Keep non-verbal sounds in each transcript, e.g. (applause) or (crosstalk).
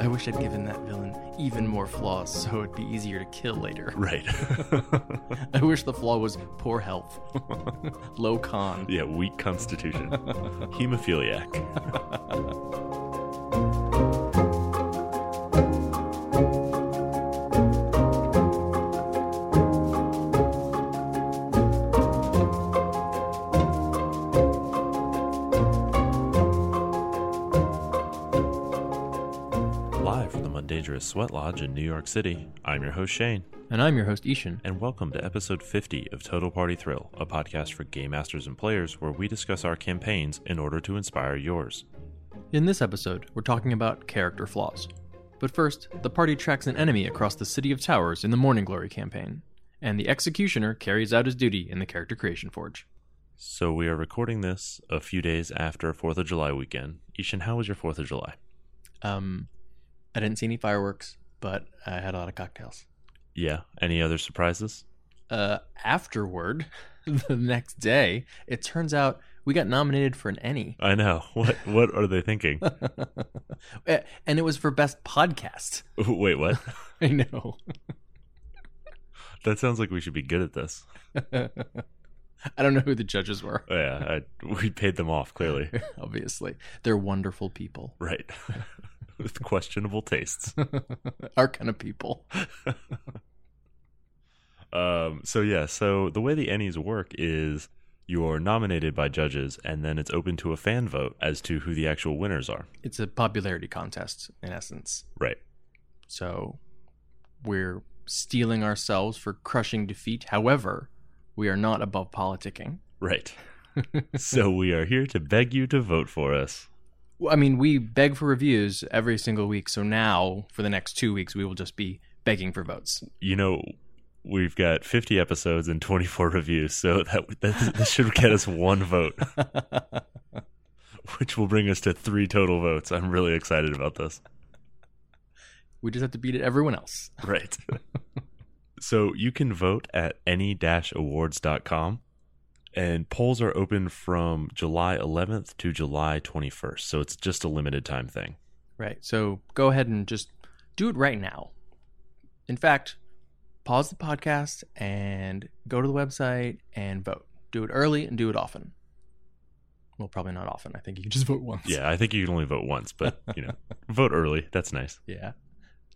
I wish I'd given that villain even more flaws so it'd be easier to kill later. (laughs) Right. (laughs) I wish the flaw was poor health, (laughs) low con. yeah, weak constitution. Hemophiliac. Sweat Lodge in New York City, I'm your host Shane, And I'm your host, I-Hsien. and welcome to episode 50 of Total Party Thrill, a podcast for game masters and players where we discuss our campaigns in order to inspire yours. In this episode, we're talking about character flaws. But first, the party tracks an enemy across the City of Towers in the Mourning Glory campaign, and the Executioner carries out his duty in the Character Creation Forge. So we are recording this a few days after 4th of July weekend. I-Hsien, how was your 4th of July? Um, I didn't see any fireworks, but I had a lot of cocktails. Yeah, any other surprises? Uh, afterward, (laughs) the next day, it turns out we got nominated for an ENnie. I know. (laughs) What what are they thinking? (laughs) And it was for Best Podcast. Wait, what? I know. That sounds like we should be good at this. I don't know who the judges were, Oh, yeah, I, we paid them off clearly. obviously. They're wonderful people. Right. (laughs) With questionable tastes. (laughs) Our kind of people. (laughs) Um, so yeah, so the way the Ennies work is you're nominated by judges and then it's open to a fan vote as to who the actual winners are. It's a popularity contest, in essence. Right. So we're stealing ourselves for crushing defeat. However, we are not above politicking. Right. so we are here to beg you to vote for us. I mean, we beg for reviews every single week. So now, for the next two weeks, we will just be begging for votes. You know, we've got 50 episodes and 24 reviews, so that, that this should get us one vote, which will bring us to three total votes. I'm really excited about this. we just have to beat it everyone else. Right. (laughs) so you can vote at ennie-awards.com and polls are open from July 11th to July 21st. So it's just a limited time thing. Right. So go ahead and just do it right now. In fact, pause the podcast and go to the website and vote. Do it early and do it often. Well, probably not often. I think you can just vote once. Yeah, I think you can only vote once, but you know, (laughs) vote early. That's nice. Yeah.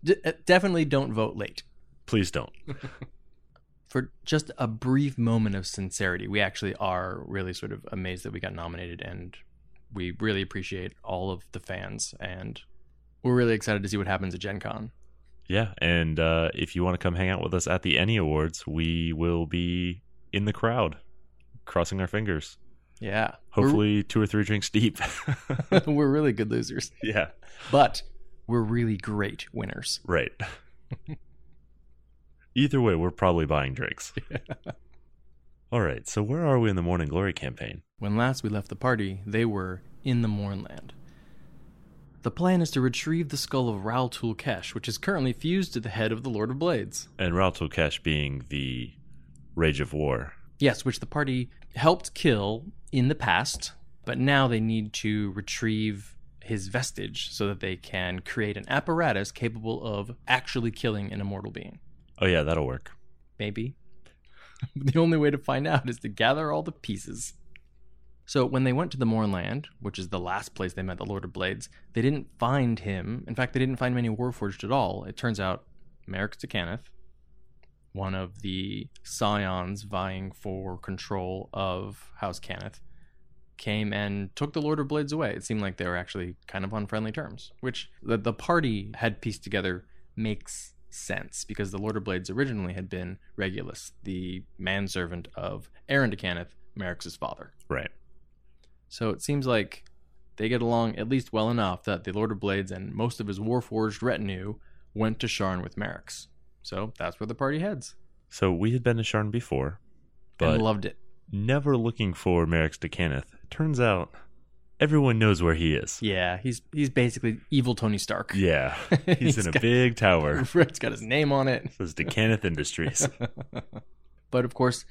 D- uh, definitely don't vote late. Please don't. (laughs) For just a brief moment of sincerity, we actually are really sort of amazed that we got nominated and we really appreciate all of the fans and we're really excited to see what happens at Gen Con. Yeah, and uh, if you want to come hang out with us at the ENnie Awards, we will be in the crowd, crossing our fingers. Yeah. Hopefully, two or three drinks deep. We're, (laughs) (laughs) we're really good losers. yeah, but we're really great winners. right. (laughs) Either way, we're probably buying drinks. (laughs) All right, so where are we in the Mourning Glory campaign? When last we left the party, they were in the Mournland. The plan is to retrieve the skull of Rak Tulkhesh, which is currently fused to the head of the Lord of Blades. And Rak Tulkhesh being the Rage of War. Yes, which the party helped kill in the past, but now they need to retrieve his vestige so that they can create an apparatus capable of actually killing an immortal being. Oh, yeah, that'll work. Maybe. (laughs) the only way to find out is to gather all the pieces. So when they went to the Mournland, which is the last place they met the Lord of Blades, they didn't find him. In fact, they didn't find many Warforged at all. It turns out Merrix d'Cannith, one of the scions vying for control of House Cannith, came and took the Lord of Blades away. It seemed like they were actually kind of on friendly terms, which the, the party had pieced together makes sense because the Lord of Blades originally had been Regulus, the manservant of Aaren d'Cannith, Merrick's father. Right. So it seems like they get along at least well enough that the Lord of Blades and most of his Warforged retinue went to Sharn with Merrix. So that's where the party heads. So we had been to Sharn before, but and loved it. never looking for Merrix d'Cannith. Turns out everyone knows where he is. Yeah, he's he's basically evil Tony Stark. Yeah, (laughs) he's, in a got- big tower. (laughs) It's got his name on it. It says d'Cannith Industries. (laughs) But of course,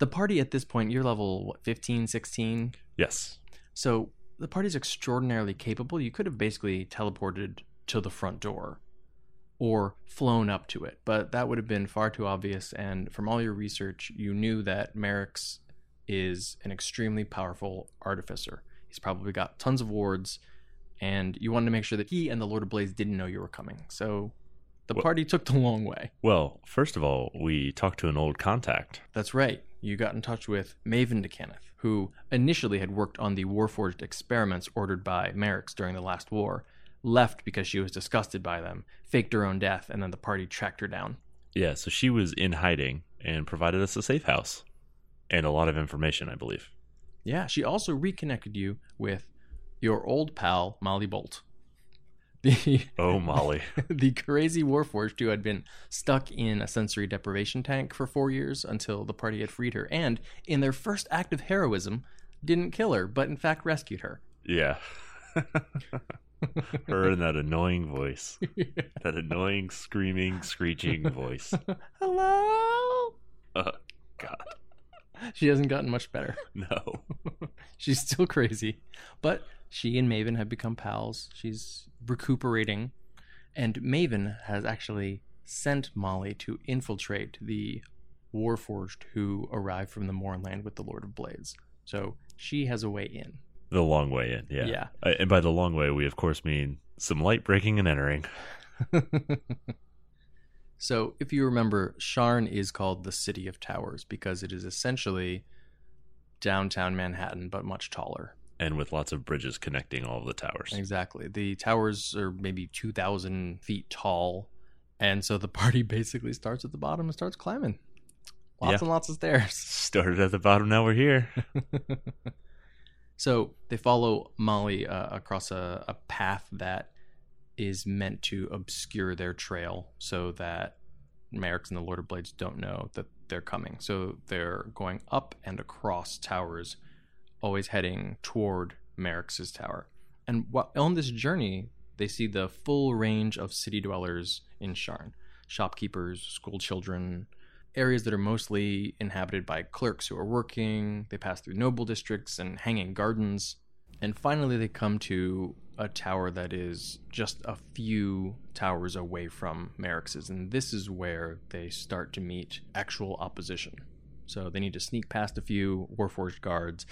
the party at this point, you're level what, 15, 16? yes. So the party's extraordinarily capable. You could have basically teleported to the front door or flown up to it. But that would have been far too obvious. And from all your research, you knew that Merrix is an extremely powerful artificer. He's probably got tons of wards, and you wanted to make sure that he and the Lord of Blades didn't know you were coming. So the Well- party took the long way. Well, first of all, we talked to an old contact. That's right. You got in touch with Maven d'Cannith, who initially had worked on the Warforged experiments ordered by Merrix during the last war, left because she was disgusted by them, faked her own death, and then the party tracked her down. Yeah, so she was in hiding and provided us a safe house and a lot of information, I believe. Yeah, she also reconnected you with your old pal, Molly Bolt. (laughs) The, Oh, Molly. (laughs) the crazy Warforged who had been stuck in a sensory deprivation tank for four years until the party had freed her, and in their first act of heroism, didn't kill her, but in fact rescued her. yeah. (laughs) Her and that annoying voice. That annoying, screaming, screeching voice. Hello? Uh, God, (laughs) She hasn't gotten much better. (laughs) no. (laughs) She's still crazy, but she and Maven have become pals. She's recuperating, and Maven has actually sent Molly to infiltrate the Warforged who arrived from the Mournland with the Lord of Blades. So she has a way in. The long way in, yeah. Yeah. Uh, and by the long way, we of course mean some light breaking and entering. So if you remember, Sharn is called the City of Towers because it is essentially downtown Manhattan, but much taller. And with lots of bridges connecting all of the towers. Exactly. The towers are maybe 2,000 feet tall. And so the (laughs) party basically starts at the bottom and starts climbing. Lots Yeah. and lots of stairs. (laughs) Started at the bottom, now we're here. (laughs) so they follow Molly uh, across a, a path that is meant to obscure their trail so that Merrix and the Lord of Blades don't know that they're coming. So they're going up and across towers, always heading toward Merrick's tower. And wh- on this journey, they see the full range of city dwellers in Sharn shopkeepers, school children, areas that are mostly inhabited by clerks who are working. They pass through noble districts and hanging gardens. And finally, they come to a tower that is just a few towers away from Merrick's. And this is where they start to meet actual opposition. So they need to sneak past a few Warforged guards.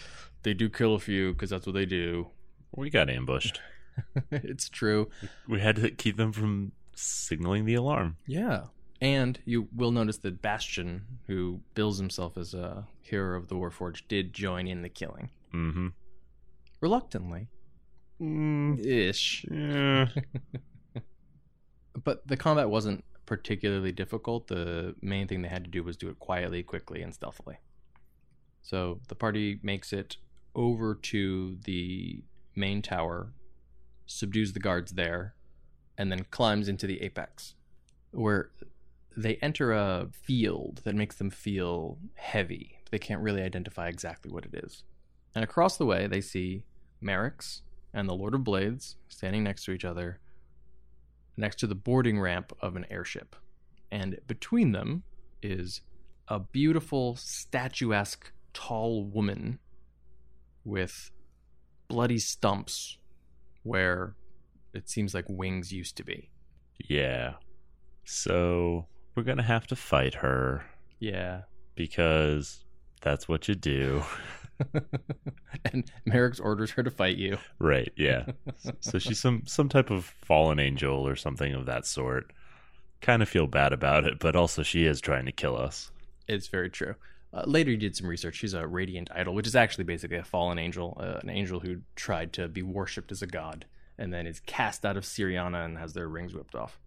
They do kill a few because that's what they do. We got ambushed. (laughs) it's true. We had to keep them from signaling the alarm. Yeah. And you will notice that Bastion, who bills himself as a hero of the Warforged, did join in the killing. Mm-hmm. Reluctantly. Mm, ish. Yeah. (laughs) But the combat wasn't particularly difficult. The main thing they had to do was do it quietly, quickly, and stealthily. So the party makes it over to the main tower, subdues the guards there, and then climbs into the apex, where they enter a field that makes them feel heavy. They can't really identify exactly what it is. And across the way, they see Merrix and the Lord of Blades standing next to each other, next to the boarding ramp of an airship. And between them is a beautiful, statuesque, tall woman with bloody stumps where it seems like wings used to be. yeah. So we're gonna have to fight her Yeah. because that's what you do. (laughs) (laughs) and Merrix orders her to fight you. right, yeah. (laughs) So she's some some type of fallen angel or something of that sort. Kind of feel bad about it, but also she is trying to kill us. It's very true. Uh, later, you did some research. She's a radiant idol, which is actually basically a fallen angel, uh, an angel who tried to be worshipped as a god, and then is cast out of Syrania and has their rings ripped off,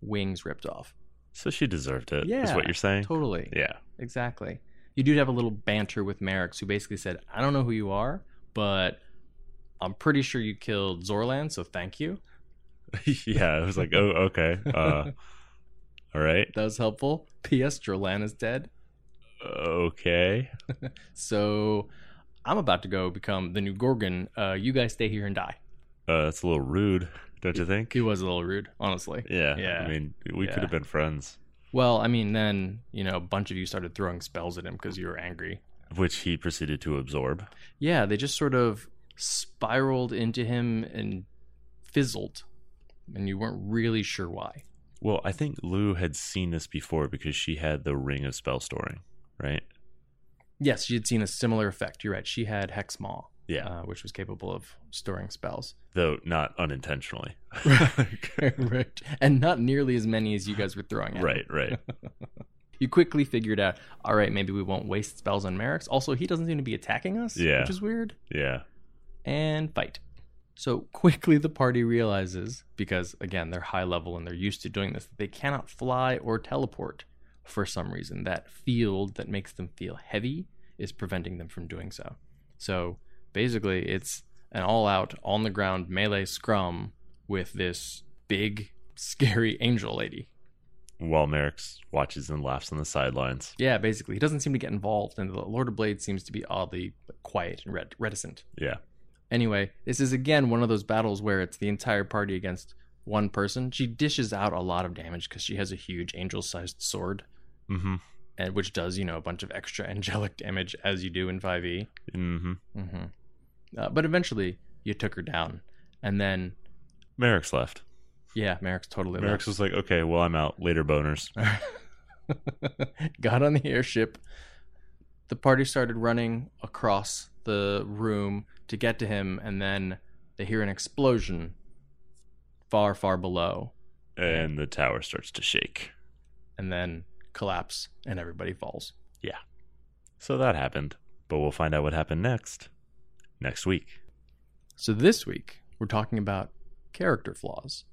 wings ripped off. So she deserved it. Is Yeah, what you're saying? Totally. Yeah. Exactly. You do have a little banter with Merrix, who basically said, "I don't know who you are, but I'm pretty sure you killed Zorlan, so thank you." (laughs) yeah. I was like, oh, okay. Uh, (laughs) all right. That was helpful. P.S. Zorlan is dead. Okay. (laughs) So I'm about to go become the new Gorgon. Uh, you guys stay here and die. Uh, that's a little rude, don't you think? He was a little rude, honestly. Yeah. Yeah. I mean, we Yeah. could have been friends, Well, I mean, then, you know, a bunch of you started throwing spells at him because you were angry. which he proceeded to absorb. Yeah, they just sort of spiraled into him and fizzled. and you weren't really sure why. Well, I think Lou had seen this before because she had the ring of spell storing, right? Yes, she had seen a similar effect. You're right. She had Hex Maw, Yeah. uh, which was capable of storing spells. Though not unintentionally. (laughs) right. And not nearly as many as you guys were throwing at. him. right, right. (laughs) You quickly figured out, all right, maybe we won't waste spells on Merrix. Also, he doesn't seem to be attacking us, Yeah. which is weird. Yeah. And fight. So quickly the party realizes, because again, they're high level and they're used to doing this, that they cannot fly or teleport for some reason. That field that makes them feel heavy is preventing them from doing so. So basically, it's an all out, on the ground melee scrum with this big, scary (laughs) angel lady. While Merrix watches and laughs on the sidelines. Yeah, basically. He doesn't seem to get involved, and the Lord of Blades seems to be oddly quiet and ret- reticent. Yeah. Anyway, this is again one of those battles where it's the entire party against one person. She dishes out a lot of damage because she has a huge angel sized sword, Mm-hmm. and which does, you know, a bunch of extra (laughs) angelic damage as you do in 5e. Mm-hmm. hmm Uh, but eventually, you took her down. And then, Merrix left. yeah, Merrix totally Merrix left. was like, okay, well, I'm out. Later, boners. (laughs) got on the airship. The party started running across the room to get to him, and then they hear an explosion far, far below, And the tower starts to shake. and then collapse, and everybody falls. Yeah. So that happened. But we'll find out what happened next. Next week. So this week, we're talking about character flaws.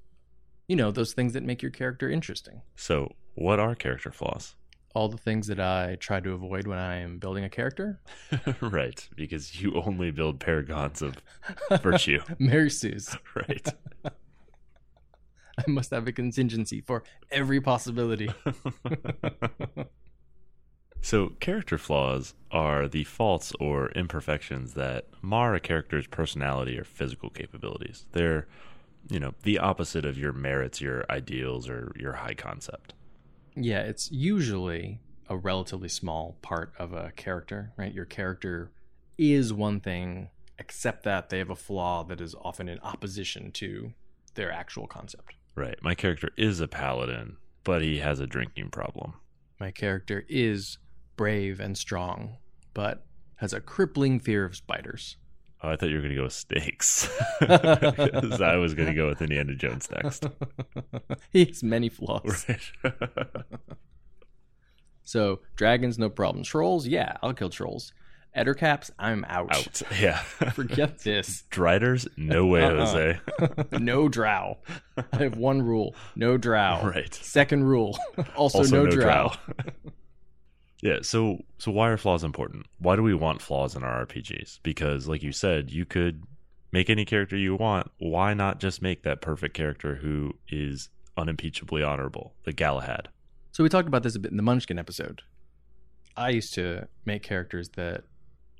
You know, those things that make your character interesting. So, what are character flaws? All the things that I try to avoid when I am building a character. (laughs) right, because you only build paragons of virtue. (laughs) Mary Sue's. (laughs) right. I must have a contingency for every possibility. So, character flaws are the faults or imperfections that mar a character's personality or physical capabilities. They're, you know, the opposite of your merits, your ideals, or your high concept. Yeah, it's usually a relatively small part of a character, right? Your character is one thing, except that they have a flaw that is often in opposition to their actual concept. Right. My character is a paladin, but he has a drinking problem. My character is brave and strong, but has a crippling fear of spiders. Oh, I thought you were going to go with snakes. (laughs) (laughs) I was going to go with Indiana Jones next. (laughs) he has many flaws. Right. So, dragons, no problem. Trolls, yeah, I'll kill trolls. Ettercaps, I'm out. Out. Yeah. Forget this. Driders? No way, Uh-uh. Jose. no drow. I have one rule no drow. Right. Second rule also, Also, no, drow. Yeah. So, so why are flaws important? Why do we want flaws in our RPGs? Because, like you said, you could make any character you want. Why not just make that perfect character who is unimpeachably honorable, the Galahad? So, we talked about this a bit in the Munchkin episode. I used to make characters that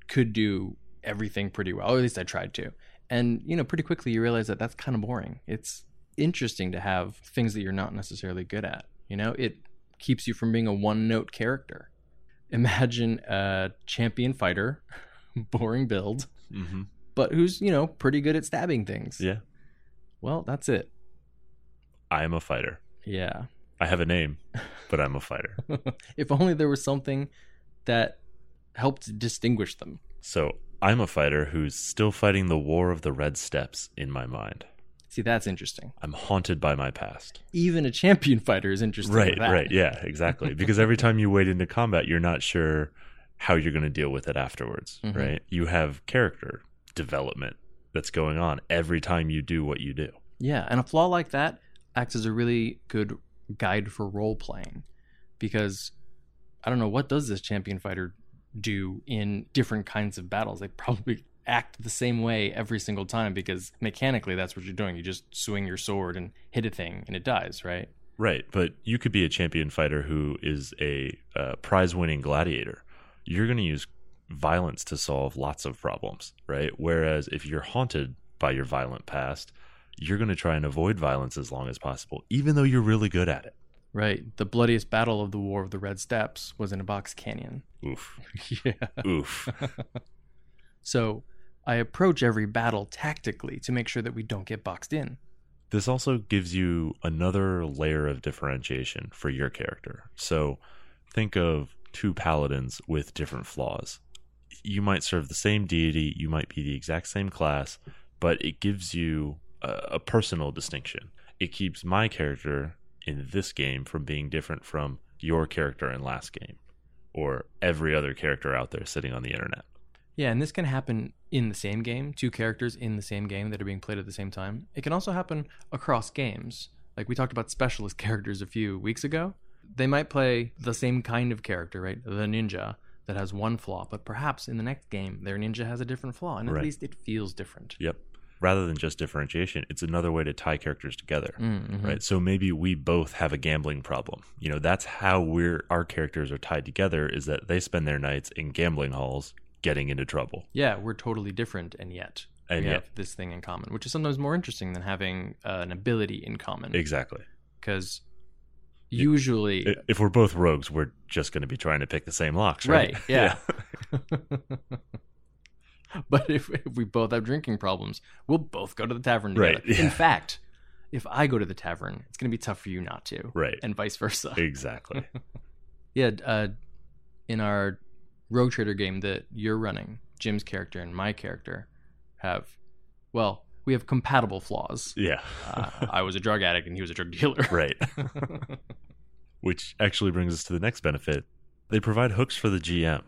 could do everything pretty well, or at least I tried to. And, you know, pretty quickly you realize that that's kind of boring. It's interesting to have things that you're not necessarily good at. You know, it keeps you from being a one note character. Imagine a champion fighter, (laughs) boring build, Mm-hmm. but who's, you know, pretty good at stabbing things. Yeah. Well, that's it. I am a fighter. Yeah. I have a name, but I'm a fighter. (laughs) if only there was something that helped distinguish them. So I'm a fighter who's still fighting the War of the Red Steps in my mind. See, that's interesting. I'm haunted by my past. Even a champion fighter is interesting. Right, that. right. Yeah, exactly. (laughs) because every time you wade into combat, you're not sure how you're going to deal with it afterwards, Mhm. right? You have character development that's going on every time you do what you do. Yeah, and a flaw like that acts as a really good guide for role playing because I don't know what does this champion fighter do in different kinds of battles. They probably act the same way every single time because mechanically that's what you're doing. You just swing your sword and hit a thing and it dies, right? Right, but you could be a champion fighter who is a uh, prize-winning gladiator. You're going to use violence to solve lots of problems, right? Whereas if you're haunted by your violent past, you're going to try and avoid violence as long as possible, even though you're really good at it. Right. The bloodiest battle of the War of the Red Steps was in a box canyon. Oof, (laughs) yeah. oof. (laughs) So I approach every battle tactically to make sure that we don't get boxed in. This also gives you another layer of differentiation for your character. So think of two paladins with different flaws. You might serve the same deity, you might be the exact same class, but it gives you a, a personal distinction. It keeps my character in this game from being different from your character in last game or every other character out there sitting on the internet. Yeah, and this can happen in the same game, two characters in the same game that are being played at the same time. It can also happen across games. Like we talked about specialist (laughs) characters a few weeks ago. They might play the same kind of character, right? The ninja that has one flaw, but perhaps in the next game their ninja has a different flaw, and at Right. least it feels different. Yep. Rather than just differentiation, it's another way to tie characters together. Mm-hmm. Right. So maybe we both have a gambling problem. You know, that's how we're our characters are tied together is that they spend their nights in gambling halls getting into trouble. Yeah, we're totally different, and yet And we yet- have this thing in common, which is sometimes more interesting than having uh, an ability in common. Exactly. Because usually, If we're both rogues, we're just going to be trying to pick the same locks, right? Right, yeah. (laughs) but if, if we both have drinking problems, we'll both go to the tavern together. Right, yeah. In fact, if I go to the tavern, it's going to be tough for you not to, right. and vice versa. Exactly. (laughs) yeah, uh, in our Rogue Trader game that you're running, Jim's character and my character have, well, we have compatible flaws. yeah. Uh, I was a drug addict and he was a drug dealer. (laughs) right. (laughs) Which actually brings us to the next benefit. They provide hooks for the GM.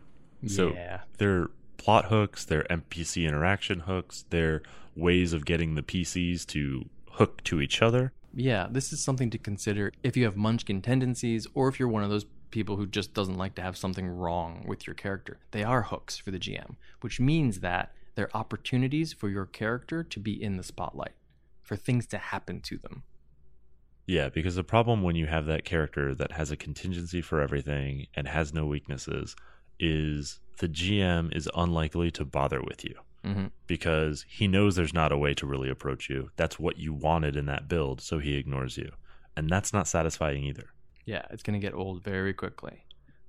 So- yeah. They're plot hooks, they're NPC interaction hooks, they're ways of getting the PCs to hook to each other. Yeah, this is something to consider if you have munchkin tendencies or if you're one of those people who just doesn't like to have something wrong with your character. They are hooks for the GM, which means that they're opportunities for your character to be in the spotlight, for things to happen to them. Yeah, because the problem when you have that character that has a contingency for everything and has no weaknesses is the GM is unlikely to bother with you hmm because he knows there's not a way to really approach you. That's what you wanted in that build, so he ignores you. And that's not satisfying either. Yeah, it's going to get old very quickly.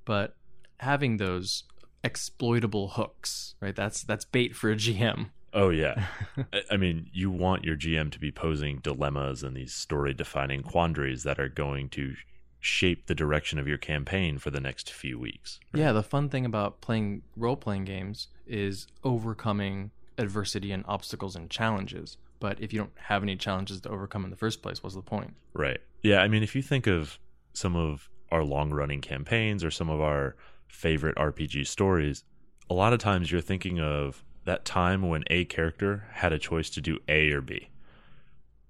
But having those exploitable hooks, right? That's that's bait for a GM. Oh yeah. (laughs) I- I mean, you want your GM to be posing dilemmas and these story defining quandaries that are going to shape the direction of your campaign for the next few weeks. Yeah, the fun thing about playing role playing games is overcoming adversity and obstacles and challenges. But if you don't have any challenges to overcome in the first place, what's the point? Right. Yeah. I mean, if you think of some of our long running campaigns or some of our favorite RPG stories, a lot of times you're thinking of that time when a character had a choice to do A or B.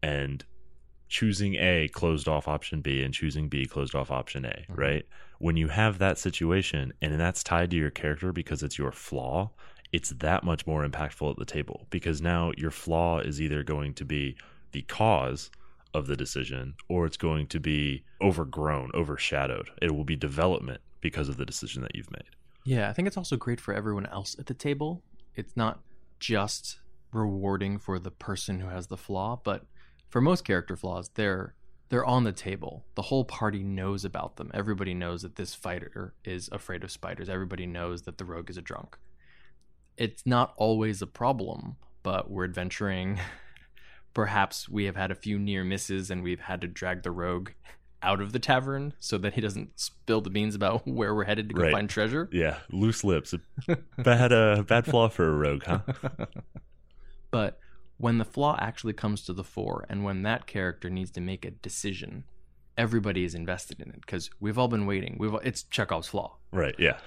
And choosing A closed off option B and choosing B closed off option A, Mhm. right? When you have that situation and that's tied to your character because it's your flaw, it's that much more impactful at the table because now your flaw is either going to be the cause of the decision or it's going to be overgrown, overshadowed. It will be development because of the decision that you've made. Yeah, I think it's also great for everyone else at the table. It's not just rewarding for the person who has the flaw, but for most character flaws, they're they're on the table. The whole party knows about them. Everybody knows that this fighter is afraid of spiders. Everybody knows that the rogue is a drunk. It's not always a problem, but we're adventuring. (laughs) Perhaps we have had a few near misses and we've had to drag the rogue out of the tavern so that he doesn't spill the beans about (laughs) where we're headed to go Right. find treasure. Yeah, loose lips. (laughs) bad uh, bad flaw for a rogue, huh? (laughs) but when the flaw actually comes to the fore and when that character needs to make a decision, everybody is invested in it because we've all been waiting. We've it's Chekhov's flaw. Right, yeah.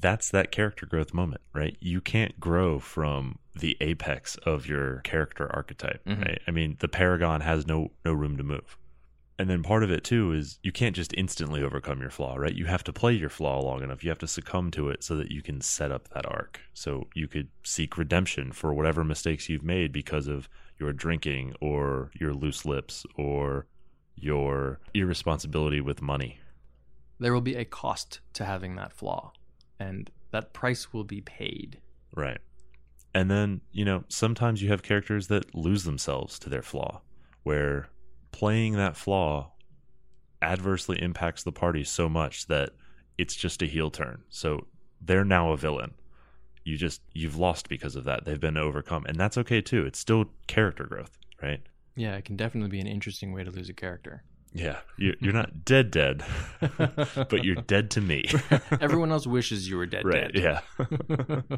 That's that character growth moment, right? You can't grow from the apex of your character archetype, Mhm. right? I mean, the paragon has no no room to move. And then part of it too is you can't just instantly overcome your flaw, right? You have to play your flaw long enough. You have to succumb to it so that you can set up that arc. So you could seek redemption for whatever mistakes you've made because of your drinking or your loose lips or your irresponsibility with money. There will be a cost to having that flaw, and that price will be paid. Right. And then, you know, sometimes you have characters that lose themselves to their flaw, where playing that flaw adversely impacts the party so much that it's just a heel turn. So they're now a villain. You just you've lost because of that. They've been overcome. And that's okay too. It's still character growth, right? Yeah, it can definitely be an interesting way to lose a character. Yeah, you're, you're not dead, dead, (laughs) but you're dead to me. (laughs) Everyone else wishes you were dead. right? dead. Yeah.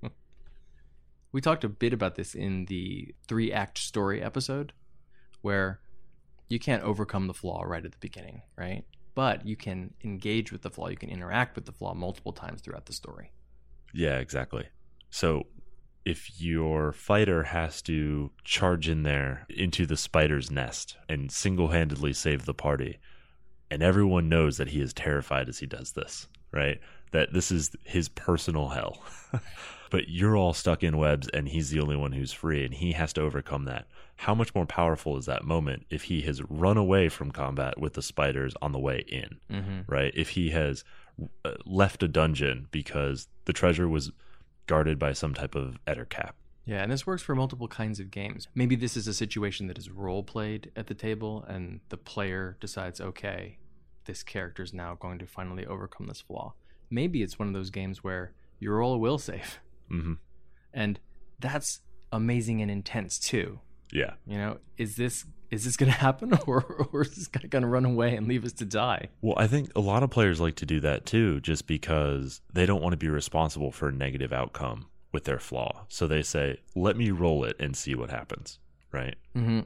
(laughs) we talked a bit about this in the three act story episode, where you can't overcome the flaw right at the beginning, right? But you can engage with the flaw, you can interact with the flaw multiple times throughout the story. Yeah, exactly. So if your fighter has to charge in there into the spider's nest and single handedly save the party, and everyone knows that he is terrified as he does this, right? That this is his personal hell. (laughs) but you're all stuck in webs and he's the only one who's free and he has to overcome that. How much more powerful is that moment if he has run away from combat with the spiders on the way in, Mm-hmm. right? If he has uh, left a dungeon because the treasure was guarded by some type of ettercap. Yeah, and this works for multiple kinds of games. Maybe this is a situation that is role played at the table, and the player decides, okay, this character is now going to finally overcome this flaw. Maybe it's one of those games where you roll a will save, hmm and that's amazing and intense too. Yeah. You know, is this is this going (laughs) to happen, or or is this guy going to run away and leave us to die? Well, I think a lot of players like to do that too, just because they don't want to be responsible for a negative outcome with their flaw. So they say, let me roll it and see what happens. Right. Mm-hmm.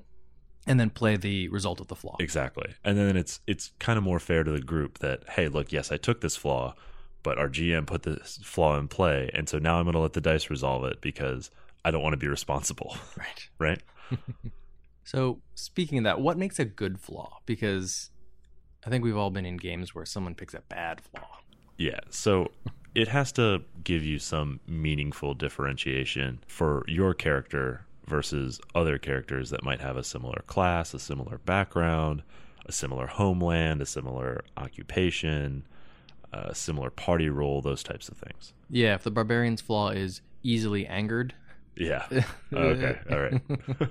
And then play the result of the flaw. Exactly. And then it's it's kind of more fair to the group that, hey, look, yes, I took this flaw, but our GM put this flaw in play, and so now I'm going to let the dice resolve it because I don't want to be responsible. Right. (laughs) right. (laughs) So, speaking of that, what makes a good flaw? Because I think we've all been in games where someone picks a bad flaw. Yeah. So it has to give you some meaningful differentiation for your character versus other characters that might have a similar class, a similar background, a similar homeland, a similar occupation, a similar party role, those types of things. Yeah, if the barbarian's flaw is easily angered, Yeah. (laughs) Okay. All right. (laughs)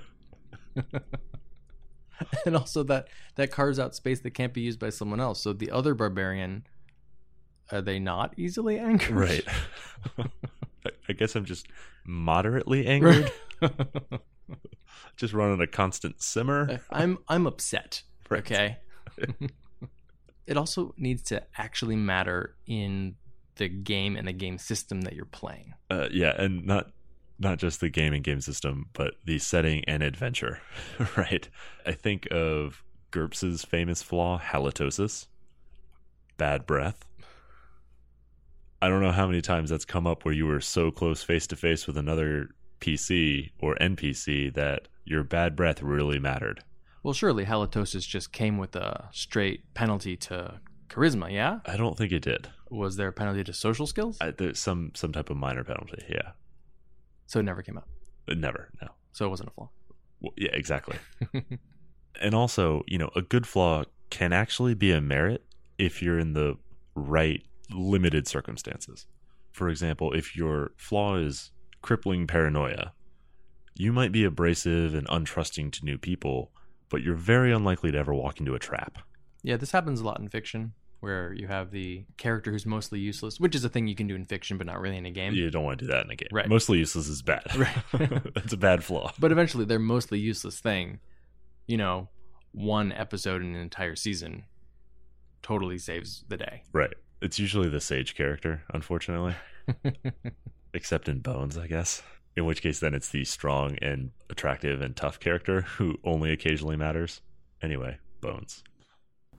(laughs) and also that that carves out space that can't be used by someone else. So the other barbarian, are they not easily angered? Right. (laughs) I- guess I'm just moderately angered, (laughs) just running a constant simmer. I'm I'm upset. Right. Okay. it also needs to actually matter in the game and the game system that you're playing. Uh, yeah, and not not just the game and game system, but the setting and adventure. (laughs) right. I think of GURPS's famous flaw, halitosis, bad breath. I don't know how many times that's come up where you were so close face to face with another PC or NPC that your bad breath really mattered. Well, surely halitosis just came with a straight penalty to charisma, yeah? I don't think it did. Was there a penalty to social skills? I, there's some some type of minor penalty. Yeah, so it never came up. but never. No. So it wasn't a flaw. Well, yeah, exactly. (laughs) and also, you know, a good flaw can actually be a merit if you're in the right limited circumstances. For example, if your flaw is crippling paranoia, you might be abrasive and untrusting to new people, but you're very unlikely to ever walk into a trap. Yeah, this happens a lot in fiction where you have the character who's mostly useless, which is a thing you can do in fiction but not really in a game. You don't want to do that in a game. Right. Mostly useless is bad. (laughs) Right. (laughs) That's a bad flaw. But eventually their mostly useless thing, you know, one episode in an entire season totally saves the day. Right. It's usually the sage character, unfortunately. (laughs) except in Bones, I guess. In which case, then it's the strong and attractive and tough character who only occasionally matters. Anyway, Bones.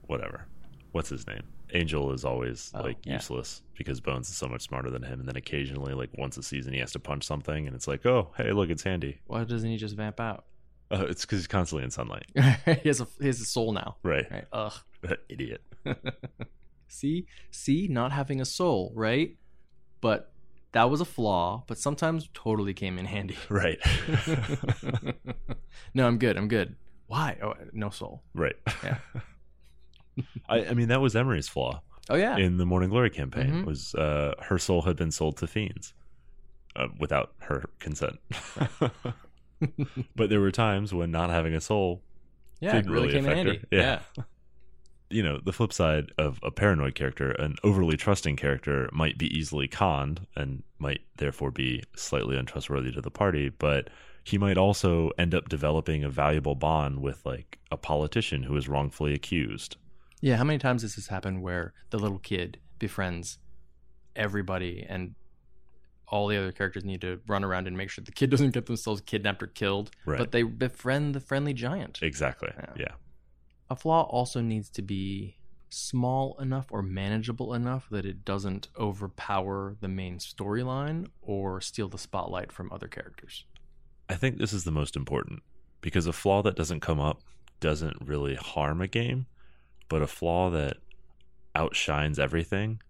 Whatever. What's his name? Angel is always Oh, like yeah. useless because Bones is so much smarter than him. And then occasionally, like once a season, he has to punch something, and it's like, oh, hey, look, it's handy. Why doesn't he just vamp out? Uh, it's because he's constantly in sunlight. (laughs) he has a he has a soul now. Right. Right. Ugh. Idiot. (laughs) See? See, not having a soul, right? But that was a flaw, but sometimes totally came in handy. (laughs) Right. no, I'm good. I'm good. Why? Oh, no soul. right. Yeah. I, I mean, that was Emery's flaw. Oh yeah. in the Mourning Glory campaign Mhm. was uh, her soul had been sold to fiends uh, without her consent. (laughs) but there were times when not having a soul, yeah, did really really came in affect her. handy. Yeah. yeah. you know, the flip side of a paranoid character, an overly trusting character might be easily conned and might therefore be slightly untrustworthy to the party, but he might also end up developing a valuable bond with like a politician who is wrongfully accused. Yeah, how many times has this happened where the little kid befriends everybody and all the other characters need to run around and make sure the kid (laughs) doesn't get themselves kidnapped or killed, Right. but they befriend the friendly giant. Exactly. Yeah. Yeah. A flaw also needs to be small enough or manageable enough that it doesn't overpower the main storyline or steal the spotlight from other characters. I think this is the most important because a flaw that doesn't come up doesn't really harm a game, but a flaw that outshines everything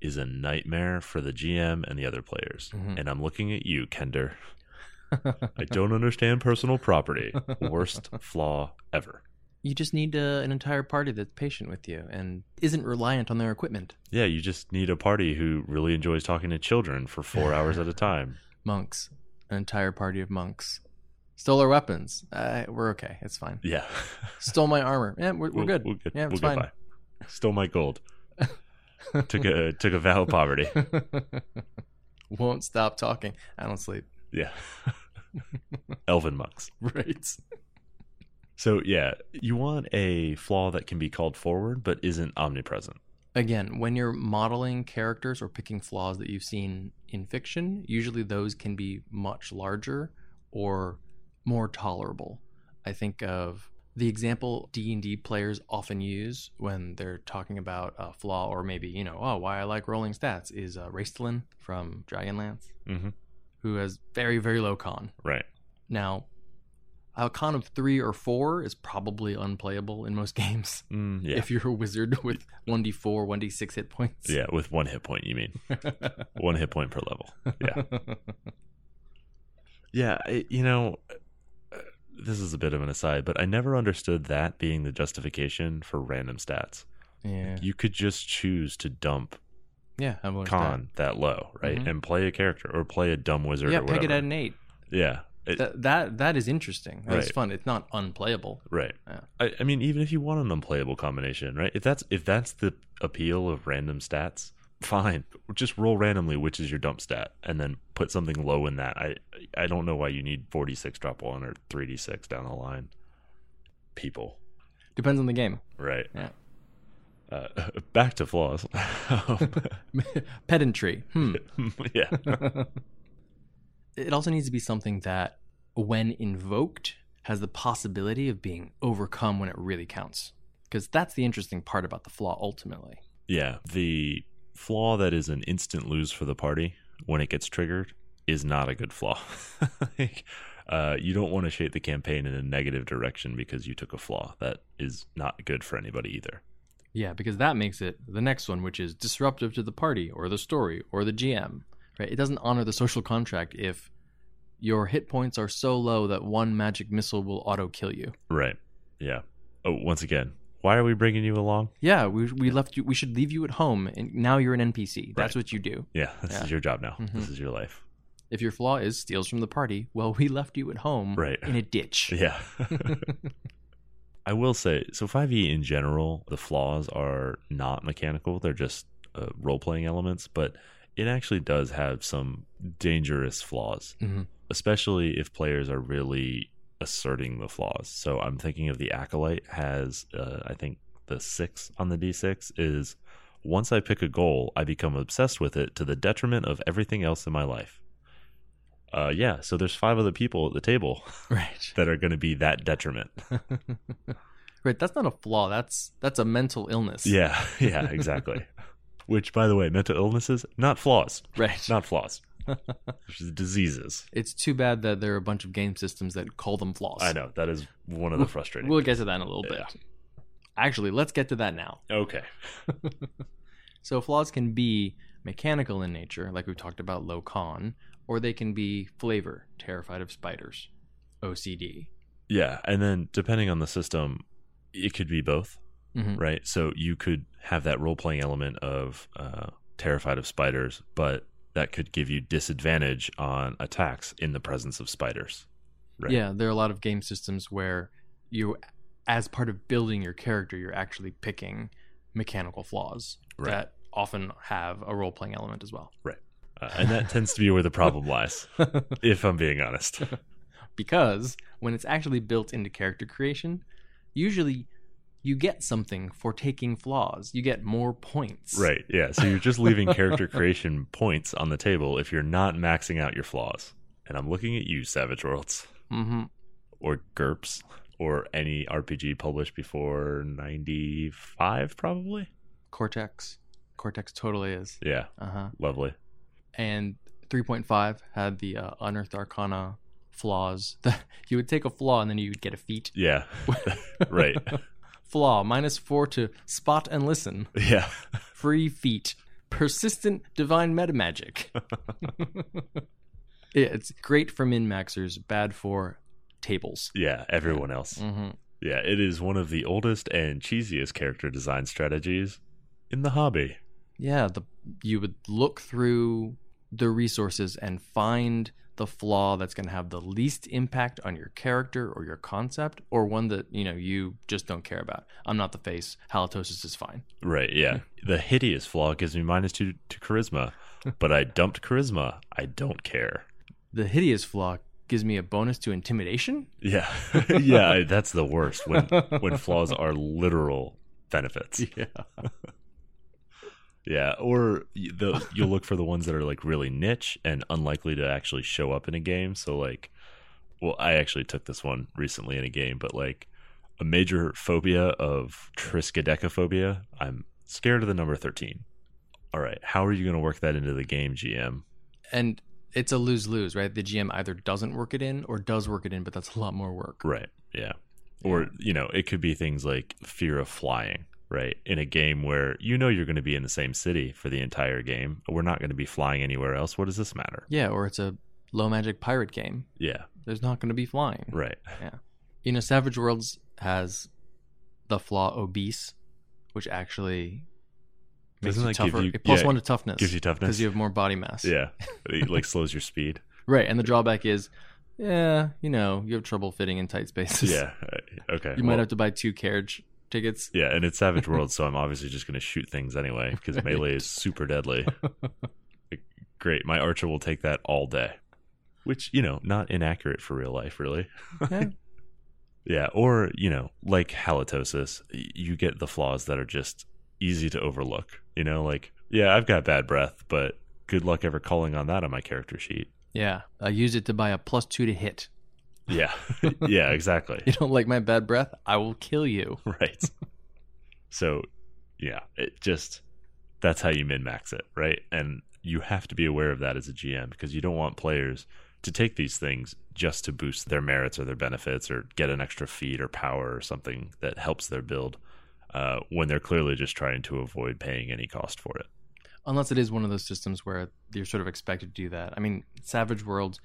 is a nightmare for the GM and the other players. Mhm. And I'm looking at you, Kender. (laughs) I don't understand personal property. Worst (laughs) flaw ever. You just need uh, an entire party that's patient with you and isn't reliant on their equipment. Yeah, you just need a party who really enjoys talking to children for four hours at a (laughs) time. Monks, an entire party of monks. Stole our weapons. Uh, we're okay. It's fine. Yeah. Stole my armor. Yeah, we're, we're We'll- good. We'll get, Yeah, we'll it's fine. Stole my gold. (laughs) took a took a vow of poverty. (laughs) Won't stop talking. I don't sleep. Yeah. (laughs) Elven monks. Right. So yeah, you want a flaw that can be called forward but isn't omnipresent. Again, when you're modeling characters or picking flaws that you've seen in fiction, usually those can be much larger or more tolerable. I think of the example D&D players often use when they're talking about a flaw or maybe, you know, oh, why I like rolling stats is uh, Raistlin from Dragonlance, Mm-hmm. who has very, very low con. Right. Now, a con of three or four is probably unplayable in most (laughs) games. Mm, yeah. If you're a wizard (laughs) with 1d4, 1d6 hit points. yeah, with one hit point, you mean (laughs) one hit point per level. Yeah. Yeah, I, you know, this is a bit of an aside, but I never understood that being the justification for random stats. yeah. You could just choose to dump Yeah. Con that low, right, Mhm. and play a character or play a dumb wizard. Yeah, or whatever. it at an eight. Yeah, it- That, that that is interesting. That's Right. fun. It's not unplayable. Right. Yeah. I, I mean, even if you want an unplayable combination, right? If that's if that's the appeal of random stats, fine. Just roll randomly which is your dump stat, and then put something low in that. I I don't know why you need forty six drop one or three d six down the line. People, Depends on the game. right? Yeah. Uh, (laughs) back to flaws. (laughs) Pedantry. Hmm. (laughs) yeah. it also needs to be something that, when invoked, has the possibility of being overcome when it really counts. Because that's the interesting part about the flaw ultimately. Yeah, the flaw that is an instant lose for the party when it gets triggered is not a good flaw. (laughs) like, uh, you don't want to shape the campaign in a negative direction because you took a flaw. That is not good for anybody either. Yeah, because that makes it the next one, which is disruptive to the party or the story or the GM. Right? It doesn't honor the social contract if your hit points are so low that one magic missile will auto kill you. Right. Yeah. Oh, once again, why are we bringing you along? Yeah, we, we left you. We should leave you at home, and now you're an NPC. That's Right. what you do. Yeah, this Yeah. is your job now. Mhm. This is your life. If your flaw is steals from the party, well, we left you at home Right. in a ditch. (laughs) Yeah. (laughs) I will say, so 5e in general, the flaws are not mechanical. They're just uh, role playing elements, but it actually does have some dangerous flaws, Mhm. especially if players are really asserting the flaws. So I'm thinking of the Acolyte has, uh, I think the six on the d6 is once I pick a goal, I become obsessed with it to the detriment of everything else in my life. Uh, yeah, so there's five other people at the table (laughs) Right. that are going to be that detriment. (laughs) right. That's not a flaw. That's that's a mental illness. Yeah, (laughs) yeah, exactly. Which, by the way, mental illnesses, not flaws, Right. not flaws, (laughs) Just diseases. It's too bad that there are a bunch of game systems that call them flaws. I know that is one of the frustrating. We'll get to that in a little Yeah. bit. Actually, let's get to that now. okay, (laughs) So flaws can be mechanical in nature, like we've talked about low con, or they can be flavor, terrified of spiders, OCD. yeah, and then depending on the system, it could be both, Mhm. right? So you could have that role playing element of uh, terrified of spiders, but that could give you disadvantage on attacks in the presence of spiders. Right. Yeah, there are a lot of game systems where you, as part of building your character, you're actually picking mechanical flaws Right. that often have a role playing element as well. Uh, and that tends to be where the problem lies, (laughs) if I'm being honest. (laughs) because when it's actually built into character creation, usually you get something for taking flaws. You get more points. Right. Yeah. So you're just leaving character (laughs) creation points on the table if you're not maxing out your flaws. And I'm looking at you, Savage Worlds, Mm-hmm. or GURPS, or any RPG published before 95, probably. Cortex. Cortex totally is. Yeah. Uh huh. Lovely. And 3.5 had the uh, Unearthed Arcana flaws. (laughs) you would take a flaw and then you would get a feat. Yeah. (laughs) right. Flaw minus four to spot and listen. Yeah. (laughs) Free feat. Persistent divine meta magic. (laughs) yeah, it's great for min maxers, bad for tables. Yeah. Everyone else. Mm-hmm. Yeah. It is one of the oldest and cheesiest character design strategies in the hobby. Yeah, the you would look through the resources and find the flaw that's going to have the least impact on your character or your concept, or one that you know you just don't care about. I'm not the face. Halitosis is fine. Right. Yeah. Hmm. the hideous flaw gives me minus two to charisma, (laughs) but I dumped charisma. I don't care. The hideous flaw gives me a bonus to intimidation. Yeah. (laughs) yeah. That's the worst when when flaws are literal benefits. (laughs) Yeah. Yeah, or the you'll look for the ones that are like really niche and unlikely to actually show up in a game. So like, well, I actually took this one recently in a game, but like a major phobia of triskaidekaphobia. I'm scared of the number thirteen. All right, how are you going to work that into the game, GM? And it's a lose lose, right? The GM either doesn't work it in or does work it in, but that's a lot more work. Right. Yeah. Or you know, it could be things like fear of flying. Right. In a game where you know you're going to be in the same city for the entire game, we're not going to be flying anywhere else. What does this matter? Yeah, or it's a low magic pirate game. Yeah. There's not going to be flying. Right. Yeah. You know, Savage Worlds has the flaw obese, which actually makes Doesn't you tougher. you- it plus yeah, one to toughness. gives you toughness? because you have more body mass. Yeah, (laughs) it like slows your speed. Right, and the drawback is, yeah, you know, you have trouble fitting in tight spaces. Yeah, okay. you might well, have to buy two carriage tickets. Yeah, and it's Savage (laughs) World, so I'm obviously just going to shoot things anyway because Right. melee is super deadly. Like, (laughs) Great, my archer will take that all day, which you know, not inaccurate for real life, really. Yeah. (laughs) Yeah, or you know, like halitosis, you get the flaws that are just easy to overlook. You know, like yeah, I've got bad breath, but good luck ever calling on that on my character sheet. Yeah, I use it to buy a plus two to hit. Yeah, (laughs) yeah, exactly. You don't like my bad breath? I will kill you. (laughs) right so yeah it just that's how you min max it right and you have to be aware of that as a gm because you don't want players to take these things just to boost their merits or their benefits or get an extra feat or power or something that helps their build uh, when they're clearly just trying to avoid paying any cost for it Unless it is one of those systems where you're sort of expected to do that. I mean, Savage Worlds,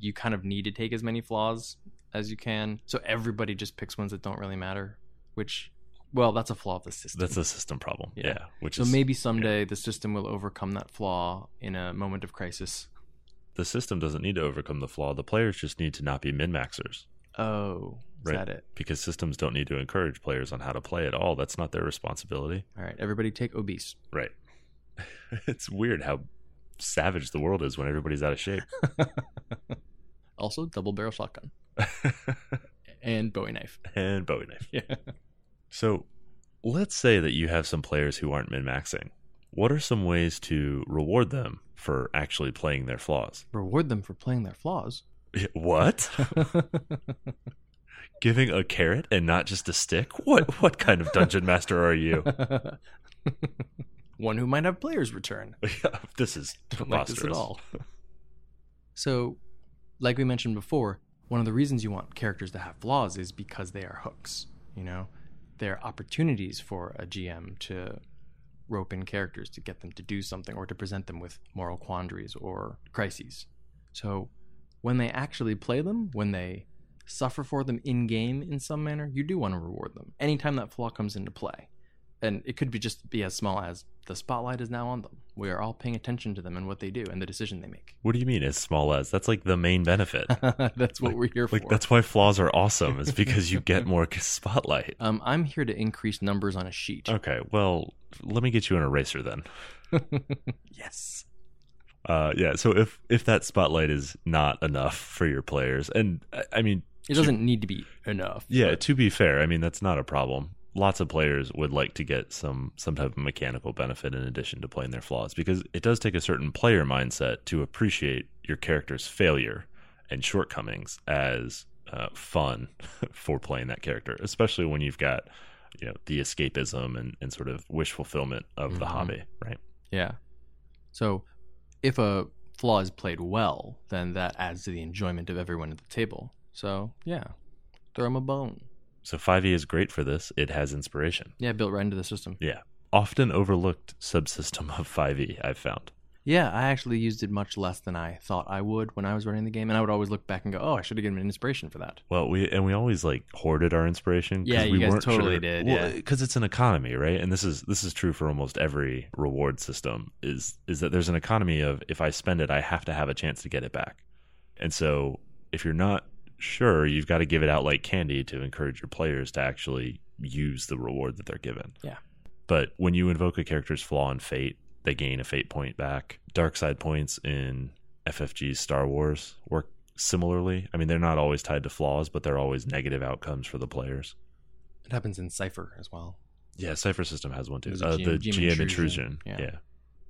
you kind of need to take as many flaws as you can. So everybody just picks ones that don't really matter, which, well, that's a flaw of the system. that's a system problem yeah, Yeah. which so is maybe someday the system will overcome that flaw in a moment of crisis. the system doesn't need to overcome the flaw the players just need to not be min maxers Oh, is Right. that it? because systems don't need to encourage players on how to play at all that's not their responsibility All right, everybody take obese. Right. (laughs) it's weird how savage the world is when everybody's out of shape. (laughs) Also, double barrel shotgun (laughs) and Bowie knife. and Bowie knife. (laughs) Yeah. So, let's say that you have some players who aren't min maxing. What are some ways to reward them for actually playing their flaws? Reward them for playing their flaws. What? (laughs) Giving a carrot and not just a stick? What what kind of dungeon master are you? One who might have players return. Yeah, this is Don't like this at all. so, like we mentioned before, one of the reasons you want characters to have flaws is because they are hooks. You know, they're opportunities for a GM to rope in characters to get them to do something or to present them with moral quandaries or crises. So, when they actually play them, when they suffer for them in game in some manner, you do want to reward them anytime that flaw comes into play. And it could be just be as small as the spotlight is now on them. We are all paying attention to them and what they do and the decision they make. What do you mean as small as? That's like the main benefit. (laughs) that's what we're here Like for. that's why flaws are awesome. Is because you get more (laughs) spotlight. Um, I'm here to increase numbers on a sheet. Okay, well, let me get you an eraser then. (laughs) yes. Uh, yeah. So if if that spotlight is not enough for your players, and I- I mean, It doesn't need to be enough. yeah, but- to be fair, I mean that's not a problem. Lots of players would like to get some some type of mechanical benefit in addition to playing their flaws because it does take a certain player mindset to appreciate your character's failure and shortcomings as uh, fun (laughs) for playing that character, especially when you've got you know the escapism and, and sort of wish fulfillment of the Mhm. hobby, right? Yeah. So if a flaw is played well, then that adds to the enjoyment of everyone at the table. So yeah, throw him a bone. So 5e is great for this. It has inspiration. Yeah, built right into the system. Yeah. Often overlooked subsystem of 5e, I've found. Yeah, I actually used it much less than I thought I would when I was running the game, and I would always look back and go, "Oh, I should have given an inspiration for that." Well, we and we always like hoarded our inspiration. Yeah, we you guys weren't totally sure- did, Well, yeah. because it's an economy, right? And this is this is true for almost every reward system. Is is that there's an economy of if I spend it, I have to have a chance to get it back. And so if you're not sure, you've got to give it out like candy to encourage your players to actually use the reward that they're given. Yeah. But when you invoke a character's flaw in fate, they gain a fate point back. Dark side points in FFG's Star Wars work similarly. I mean, they're not always tied to flaws, but they're always negative outcomes for the players. It happens in Cypher as well. Yeah, Cypher System has one too. Uh, GM the GM GM, intrusion. intrusion. Yeah. Yeah.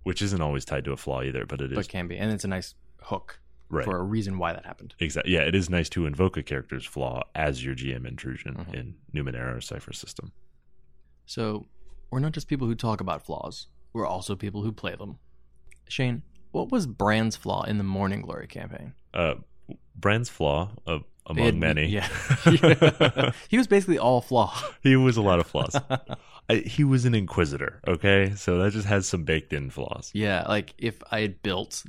Which isn't always tied to a flaw either, but it is but can be, and it's a nice hook right. for a reason why that happened. Exactly. Yeah, it is nice to invoke a character's flaw as your GM intrusion Mhm. in Numenera or Cypher System. So we're not just people who talk about flaws; we're also people who play them. Shane, what was Brand's flaw in the Mourning Glory campaign? Uh, Brand's flaw, uh, among had- many, Yeah, (laughs) (laughs) he was basically all flaw. he was a lot of flaws. (laughs) I, he was an inquisitor. Okay, so that just has some baked in flaws. Yeah, like if I had built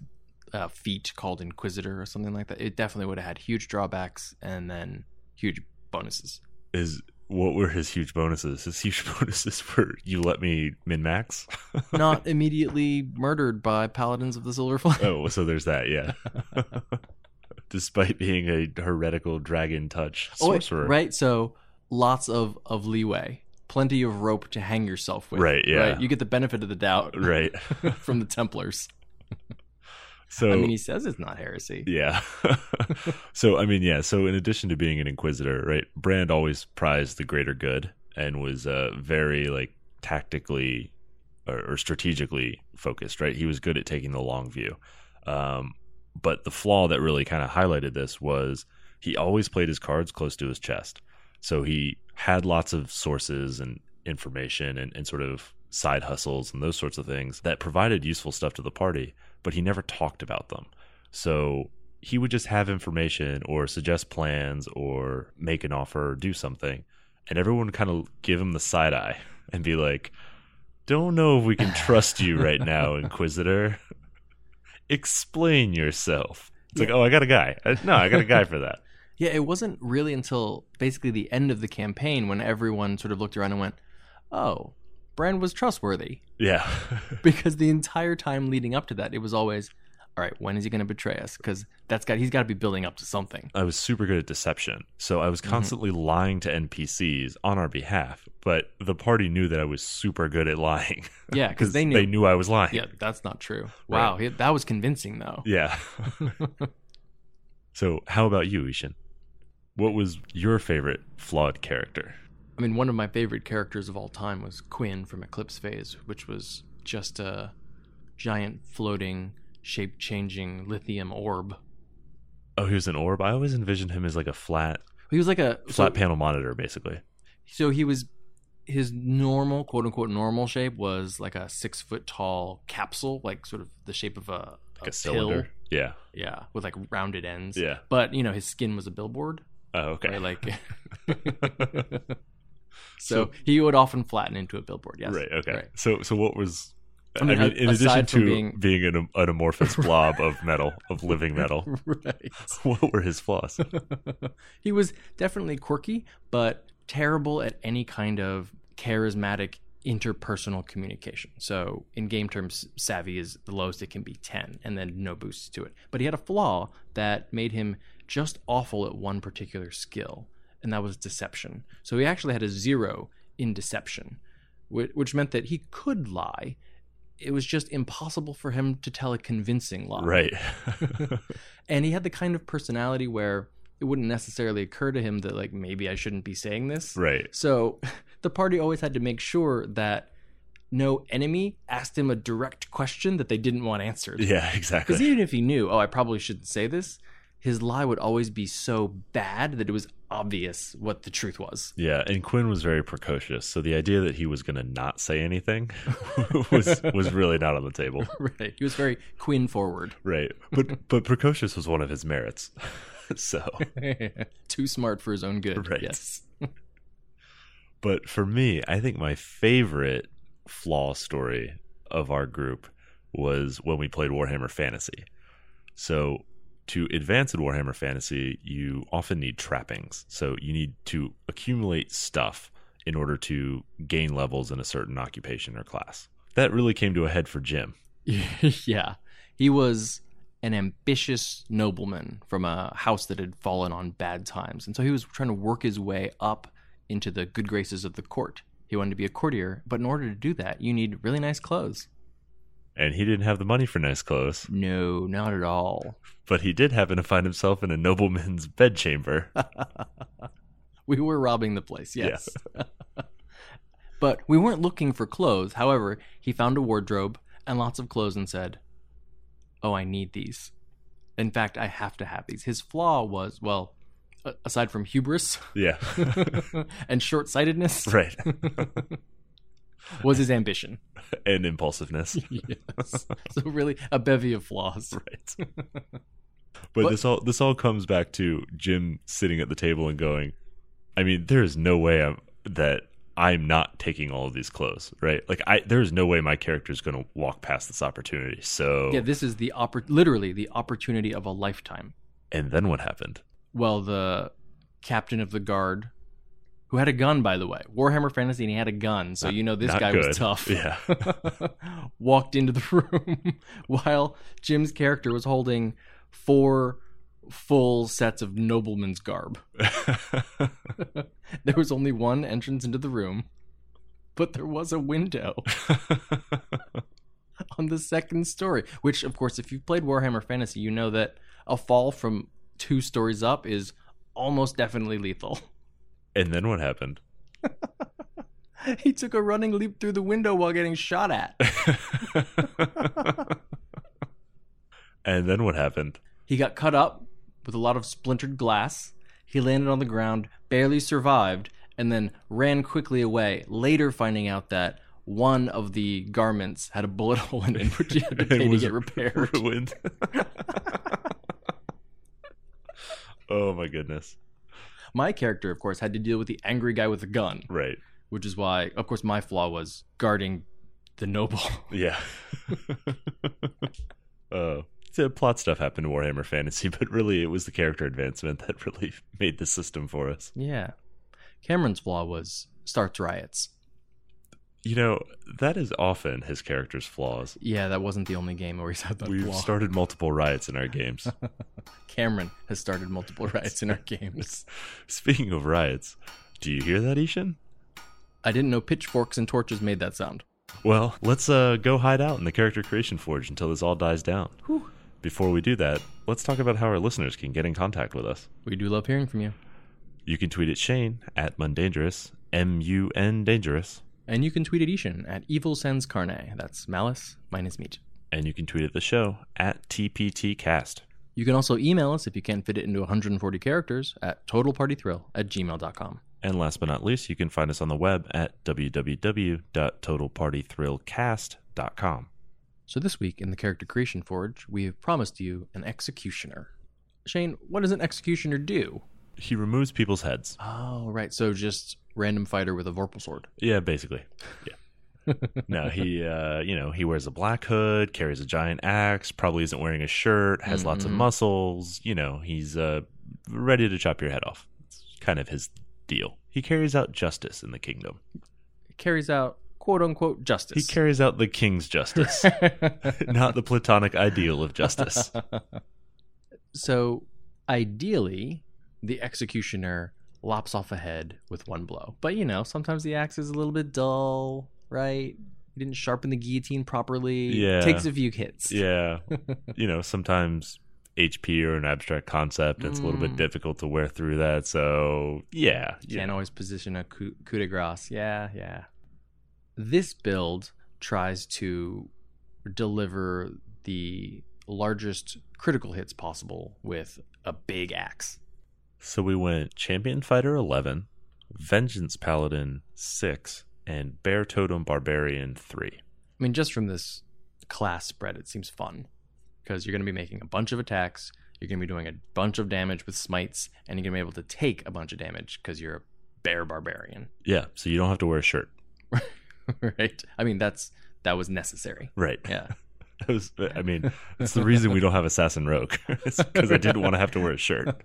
a feat called Inquisitor or something like that, it definitely would have had huge drawbacks and then huge bonuses. Is what were his huge bonuses? His huge (laughs) bonuses were you let me min max. (laughs) Not immediately murdered by Paladins of the Silver Flame. oh, so there's that. Yeah. (laughs) Despite being a heretical dragon touch Oh, sorcerer, right? So lots of of leeway, plenty of rope to hang yourself with. Right, yeah. You get the benefit of the doubt, right. from the Templars. So I mean, he says it's not heresy. Yeah. (laughs) so I mean, yeah. So in addition to being an inquisitor, right? Brand always prized the greater good and was uh, very like tactically or, or strategically focused. Right? He was good at taking the long view. Um, but the flaw that really kind of highlighted this was he always played his cards close to his chest. So he had lots of sources and information and, and sort of side hustles and those sorts of things that provided useful stuff to the party, but he never talked about them. So he would just have information or suggest plans or make an offer or do something. And everyone would kind of give him the side eye (laughs) and be like, don't know if we can trust you right (laughs) now, Inquisitor. (laughs) Explain yourself. It's like, oh, I got a guy. Uh, No, I got a guy for that. Yeah, it wasn't really until basically the end of the campaign when everyone sort of looked around and went, "Oh, Brand was trustworthy." Yeah. (laughs) (laughs) Because the entire time leading up to that, it was always, "All right, when is he going to betray us?" Because that's got he's got to be building up to something. I was super good at deception. So I was Mm-hmm. constantly lying to NPCs on our behalf, but the party knew that I was super good at lying Yeah, because because (laughs) they knew. I was lying. Yeah, that's not true. Wow, he- that was convincing though. Yeah. so, how about you, I-Hsien? What was your favorite flawed character? I mean, one of my favorite characters of all time was Quinn from Eclipse Phase, which was just a giant floating, shape changing lithium orb. Oh, he was an orb. I always envisioned him as like a flat, He was like a flat so, panel monitor, basically. so he was his normal quote unquote normal shape was like a six foot tall capsule, like sort of the shape of a, Like a, pill. cylinder. Yeah. Yeah, with like rounded ends. Yeah. But you know, his skin was a billboard. Oh, okay. Right? Like (laughs) (laughs) so, he would often flatten into a billboard, yes. Right. Okay. Right. So, so what was? I I mean, mean, in addition to being, being- an, an amorphous (laughs) blob of metal, of living metal, (laughs) right. (laughs) what were his flaws? he was definitely quirky, but terrible at any kind of charismatic interpersonal communication. So, in game terms, savvy is the lowest it can be 10, and then no boosts to it. But he had a flaw that made him just awful at one particular skill, and that was deception. So, he actually had a zero in deception, whi- which meant that he could lie it was just impossible for him to tell a convincing lie. Right. (laughs) And he had the kind of personality where it wouldn't necessarily occur to him that like maybe I shouldn't be saying this. right. So (laughs) the party always had to make sure that no enemy asked him a direct question that they didn't want answered. Yeah, exactly. Because even if he knew, oh, I probably shouldn't say this, his lie would always be so bad that it was obvious what the truth was. Yeah, and Quinn was very precocious, so the idea that he was going to not say anything (laughs) was was really not on the table. (laughs) right. He was very Quinn forward. Right. But but precocious was one of his merits. (laughs) so, Too smart for his own good. Right. Yes. but for me, I think my favorite flaw story of our group was when we played Warhammer Fantasy. So, to advance in Warhammer Fantasy, you often need trappings. So, you need to accumulate stuff in order to gain levels in a certain occupation or class. That really came to a head for Jim. (laughs) yeah. He was an ambitious nobleman from a house that had fallen on bad times. And so he was trying to work his way up into the good graces of the court. He wanted to be a courtier, but in order to do that, you need really nice clothes. And he didn't have the money for nice clothes, No, not at all. but he did happen to find himself in a nobleman's bedchamber. (laughs) (laughs) We were robbing the place, yes. (laughs) but we weren't looking for clothes. However, he found a wardrobe and lots of clothes and said, Oh, I need these. In fact, I have to have these. His flaw was, well, aside from hubris Yeah. and short sightedness, right. Was his ambition. (laughs) and impulsiveness. (laughs) yes. So, really, a bevy of flaws. Right. (laughs) But, But- this all this all comes back to Jim sitting at the table and going, I mean, there is no way I'm, that I'm not taking all of these clothes, right? Like I there is no way my character is going to walk past this opportunity. So Yeah, this is the oppor- literally the opportunity of a lifetime. and then what happened? well, the captain of the guard, who had a gun, by the way, Warhammer Fantasy, and he had a gun, so you know this Not guy good. was tough. (laughs) Yeah. (laughs) walked into the (laughs) room while Jim's character was holding four full sets of nobleman's garb. there was only one entrance into the room, but there was a window on the second story. Which, of course, if you've played Warhammer Fantasy, you know that a fall from two stories up is almost definitely lethal. And then what happened? (laughs) He took a running leap through the window while getting shot at. (laughs) and then what happened? He got cut up with a lot of splintered glass. He landed on the ground, barely survived, and then ran quickly away, later finding out that one of the garments had a bullet hole in it, (laughs) which he had to pay to get repaired. Ruined. oh my goodness. My character, of course, had to deal with the angry guy with the gun, Right. which is why, of course, my flaw was guarding the noble. (laughs) Yeah. (laughs) uh, the plot stuff happened in Warhammer Fantasy, (laughs) but really it was the character advancement that really made the system for us. yeah. Cameron's flaw was starts riots. You know, that is often his character's flaws. Yeah, that wasn't the only game where he's had that We've flaw. started multiple riots in our games. (laughs) Cameron has started multiple riots in our (laughs) games. Speaking of riots, do you hear that, I-Hsien? I didn't know pitchforks and torches made that sound. Well, let's uh, go hide out in the Character Creation Forge until this all dies down. Whew. Before we do that, let's talk about how our listeners can get in contact with us. We do love hearing from you. You can tweet at Shane at Mundangerous, M U N Dangerous, And you can tweet at I-Hsien at Evil Sans Carne. That's malice minus meat. and you can tweet at the show at TPTcast. You can also email us if you can't fit it into 140 characters at totalpartythrill at gmail.com. And last but not least, you can find us on the web at www.totalpartythrillcast.com. So this week in the Character Creation Forge, we have promised you an executioner. Shane, what does an executioner do? He removes people's heads. Oh, right. So just random fighter with a Vorpal sword. Yeah, basically. Yeah. (laughs) no, he uh, you know, he wears a black hood, carries a giant axe, probably isn't wearing a shirt, has lots of Mhm. muscles, you know, he's uh ready to chop your head off. It's kind of his deal. He carries out justice in the kingdom. He Carries out quote unquote justice. He carries out the king's justice, (laughs) not the platonic ideal of justice. (laughs) so ideally, the executioner lops off a head with one blow. But you know, sometimes the axe is a little bit dull, right? he didn't sharpen the guillotine properly. Yeah. takes a few hits. Yeah. (laughs) you know, sometimes HP or an abstract concept, it's a little bit Mm. difficult to wear through that. So, yeah. You can't always position a coup, coup de grace. Yeah, yeah. This build tries to deliver the largest critical hits possible with a big axe. So we went Champion Fighter 11, Vengeance Paladin 6, and Bear Totem Barbarian 3. I mean, just from this class spread, it seems fun because you're going to be making a bunch of attacks. You're going to be doing a bunch of damage with smites, and you're going to be able to take a bunch of damage because you're a bear barbarian, Yeah, so you don't have to wear a shirt. (laughs) right? I mean, that's that was necessary. Right. Yeah. (laughs) That was, I mean, it's the reason we don't have Assassin Rogue. (laughs) it's because I didn't want to have to wear a shirt.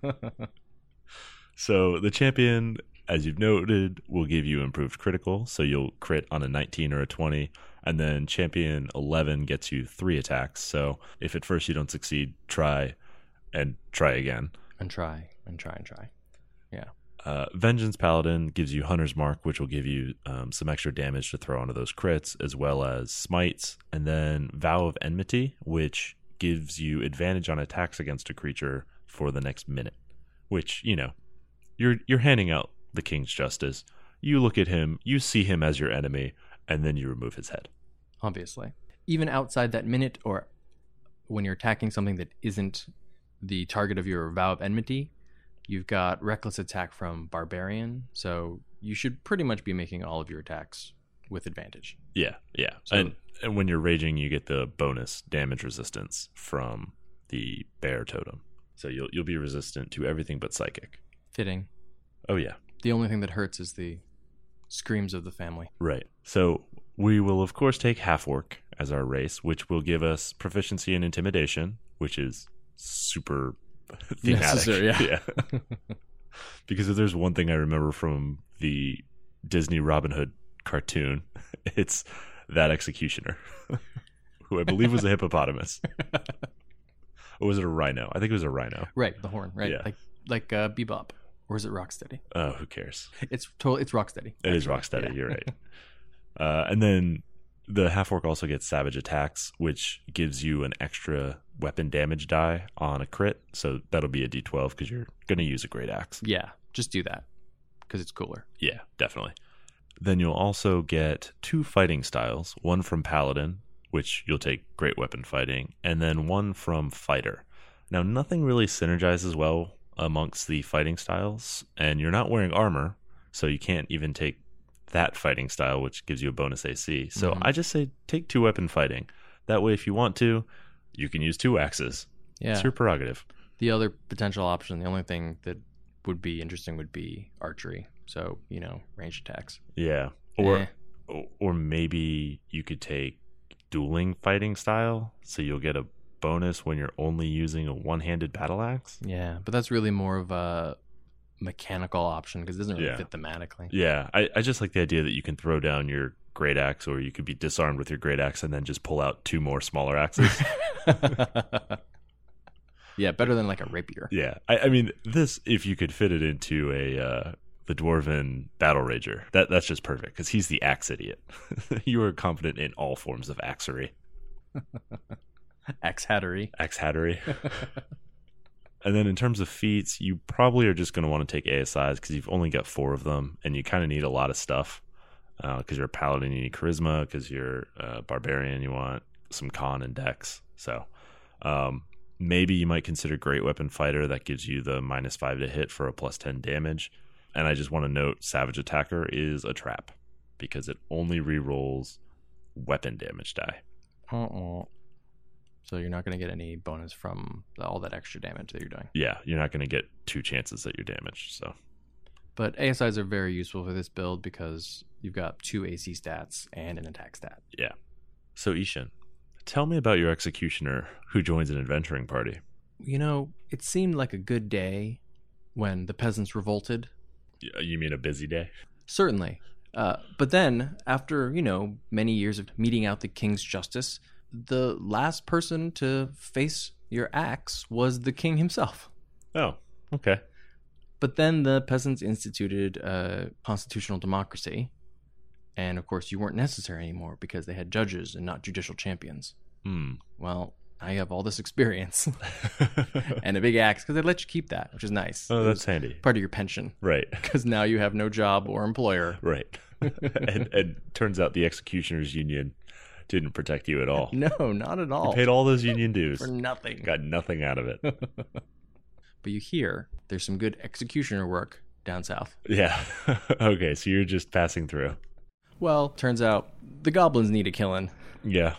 So the champion, as you've noted, will give you improved critical. So you'll crit on a 19 or a 20. And then champion 11 gets you three attacks. So if at first you don't succeed, try and try again. and try and try and try. Yeah. Uh, Vengeance Paladin gives you Hunter's Mark, which will give you um, some extra damage to throw onto those crits, as well as smites. And then Vow of Enmity, which gives you advantage on attacks against a creature for the next minute. Which you know, you're you're handing out the King's Justice. You look at him, you see him as your enemy, and then you remove his head. Obviously, even outside that minute, or when you're attacking something that isn't the target of your vow of enmity, you've got reckless attack from barbarian. So you should pretty much be making all of your attacks with advantage. Yeah, yeah. So- and and when you're raging, you get the bonus damage resistance from the Bear Totem. So you'll you'll be resistant to everything but psychic. Fitting. Oh yeah. The only thing that hurts is the screams of the family. Right. So we will, of course, take half orc as our race, which will give us proficiency in intimidation, which is super (laughs) thematic. Necessary, yeah. (laughs) because if there's one thing I remember from the Disney Robin Hood cartoon, (laughs) it's that executioner, who I believe was a hippopotamus. or was it a rhino? I think it was a rhino. Right, the horn. Right, Yeah. like like uh, Bebop, or is it Rocksteady? Oh, who cares? It's totally it's Rocksteady. It is. Rocksteady. Yeah. You're right. (laughs) Uh, and then the half orc also gets savage attacks, which gives you an extra weapon damage die on a crit. So that'll be a d12 because you're going to use a great axe. Yeah, just do that because it's cooler. Yeah, definitely. Then you'll also get two fighting styles one from Paladin, which you'll take great weapon fighting, and then one from Fighter. Now, nothing really synergizes well amongst the fighting styles, and you're not wearing armor, so you can't even take that fighting style, which gives you a bonus AC. So Mhm. I just say take two weapon fighting. That way, if you want to, you can use two axes. Yeah. It's your prerogative. The other potential option, the only thing that would be interesting would be archery. So you know, ranged attacks. Yeah. Or Eh. or- or maybe you could take dueling fighting style so you'll get a bonus when you're only using a one-handed battle axe yeah, but that's really more of a mechanical option because it doesn't really Yeah. fit thematically. yeah I, I just like the idea that you can throw down your great axe or you could be disarmed with your great axe and then just pull out two more smaller axes (laughs) (laughs) yeah, better than like a rapier. yeah I, I mean this if you could fit it into a uh the dwarven battle rager that that's just perfect because he's the axe idiot (laughs) you are confident in all forms of axery (laughs) Axe hattery. axe hattery (laughs) And then in terms of feats, you probably are just going to want to take ASIs because you've only got four of them, and you kind of need a lot of stuff. Because you're a paladin, you need charisma. Because you're a barbarian, you want some con and dex. So um, maybe you might consider great weapon fighter. That gives you the minus five to hit for a plus ten damage. And I just want to note, savage attacker is a trap because it only rerolls weapon damage die. Uh-uh. So you're not going to get any bonus from all that extra damage that you're doing. Yeah, you're not going to get two chances that you're damaged. So But ASIs are very useful for this build because you've got two AC stats and an attack stat. Yeah. So, I-Hsien, tell me about your executioner who joins an adventuring party. You know, it seemed like a good day when the peasants revolted. You mean a busy day? Certainly. Uh, but then, after, you know, many years of meting out the king's justice, the last person to face your axe was the king himself. Oh, okay. But then the peasants instituted a constitutional democracy, And of course, you weren't necessary anymore because they had judges and not judicial champions. Hmm. Well, now you have all this experience (laughs) and a big axe because they let you keep that, which is nice. oh, that's handy. part of your pension Right. (laughs) because now you have no job or employer. Right. (laughs) and and turns out the executioners union didn't protect you at all. (laughs) No, not at all. You paid all those union (laughs) dues. for nothing. Got nothing out of it. (laughs) But you hear there's some good executioner work down south. Yeah. okay, so you're just passing through. Well, turns out the goblins need a killing, Yeah.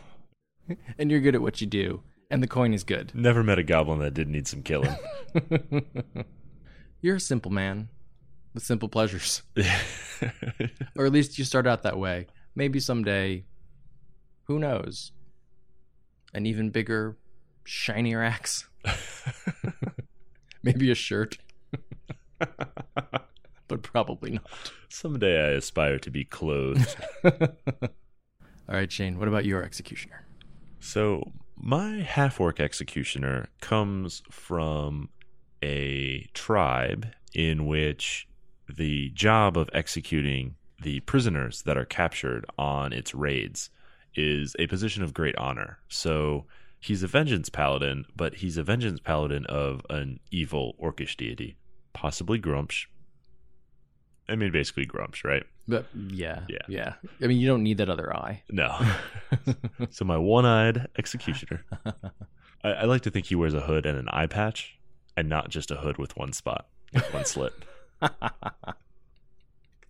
and you're good at what you do, and the coin is good. Never met a goblin that didn't need some killing. You're a simple man with simple pleasures. Or at least you start out that way. Maybe someday, who knows, an even bigger, shinier axe. (laughs) Maybe a shirt, (laughs) but probably not. Someday I aspire to be clothed. (laughs) All right, Shane, what about your executioner? So, my half orc executioner comes from a tribe in which the job of executing the prisoners that are captured on its raids is a position of great honor. So, he's a vengeance paladin, but he's a vengeance paladin of an evil orcish deity, possibly Gruumsh. I mean, basically Gruumsh, right? But yeah, Yeah. yeah. I mean, you don't need that other eye. No. (laughs) so my one-eyed executioner. I, I like to think he wears a hood and an eye patch, and not just a hood with one spot, one slit. (laughs) that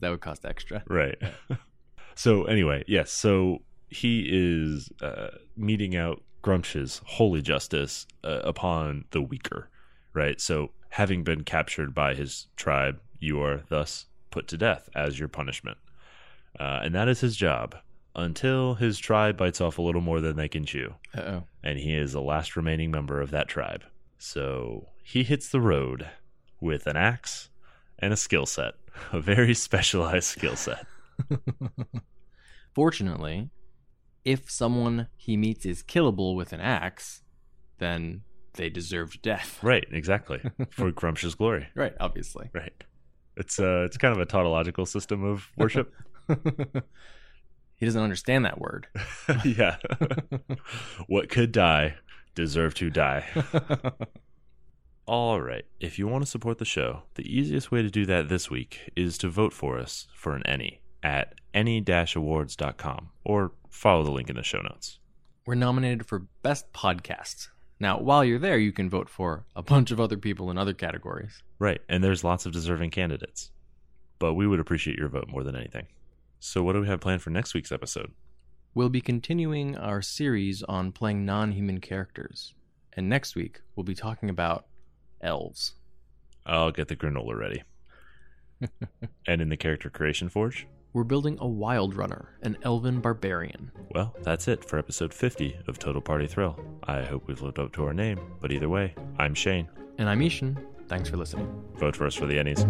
would cost extra. Right. (laughs) so anyway, yes. So he is uh, meting out Gruumsh's holy justice uh, upon the weaker. Right. So having been captured by his tribe, you are thus put to death as your punishment, uh, and that is his job until his tribe bites off a little more than they can chew. Oh. and he is the last remaining member of that tribe. So he hits the road with an axe and a skill set, (laughs) a very specialized skill set. (laughs) Fortunately, if someone he meets is killable with an axe, then they deserved death. (laughs) Right, exactly. For (laughs) Gruumsh's glory. Right, obviously. Right. It's uh it's kind of a tautological system of (laughs) worship. he doesn't understand that word. yeah. what could die deserve to die. All right. If you want to support the show, the easiest way to do that this week is to vote for us for an ENnie at ennie-awards.com or follow the link in the show notes. We're nominated for Best Podcasts. Now, while you're there, you can vote for a bunch of other people in other categories. Right, and there's lots of deserving candidates. But we would appreciate your vote more than anything. So what do we have planned for next week's episode? We'll be continuing our series on playing non human characters. And next week, we'll be talking about elves. I'll get the granola ready. (laughs) and in the character creation forge? We're building a wild runner, an elven barbarian. Well, that's it for episode 50 of Total Party Thrill. I hope we've lived up to our name, but either way, I'm Shane. And I'm I-Hsien. Thanks for listening. Vote for us for the ENnies.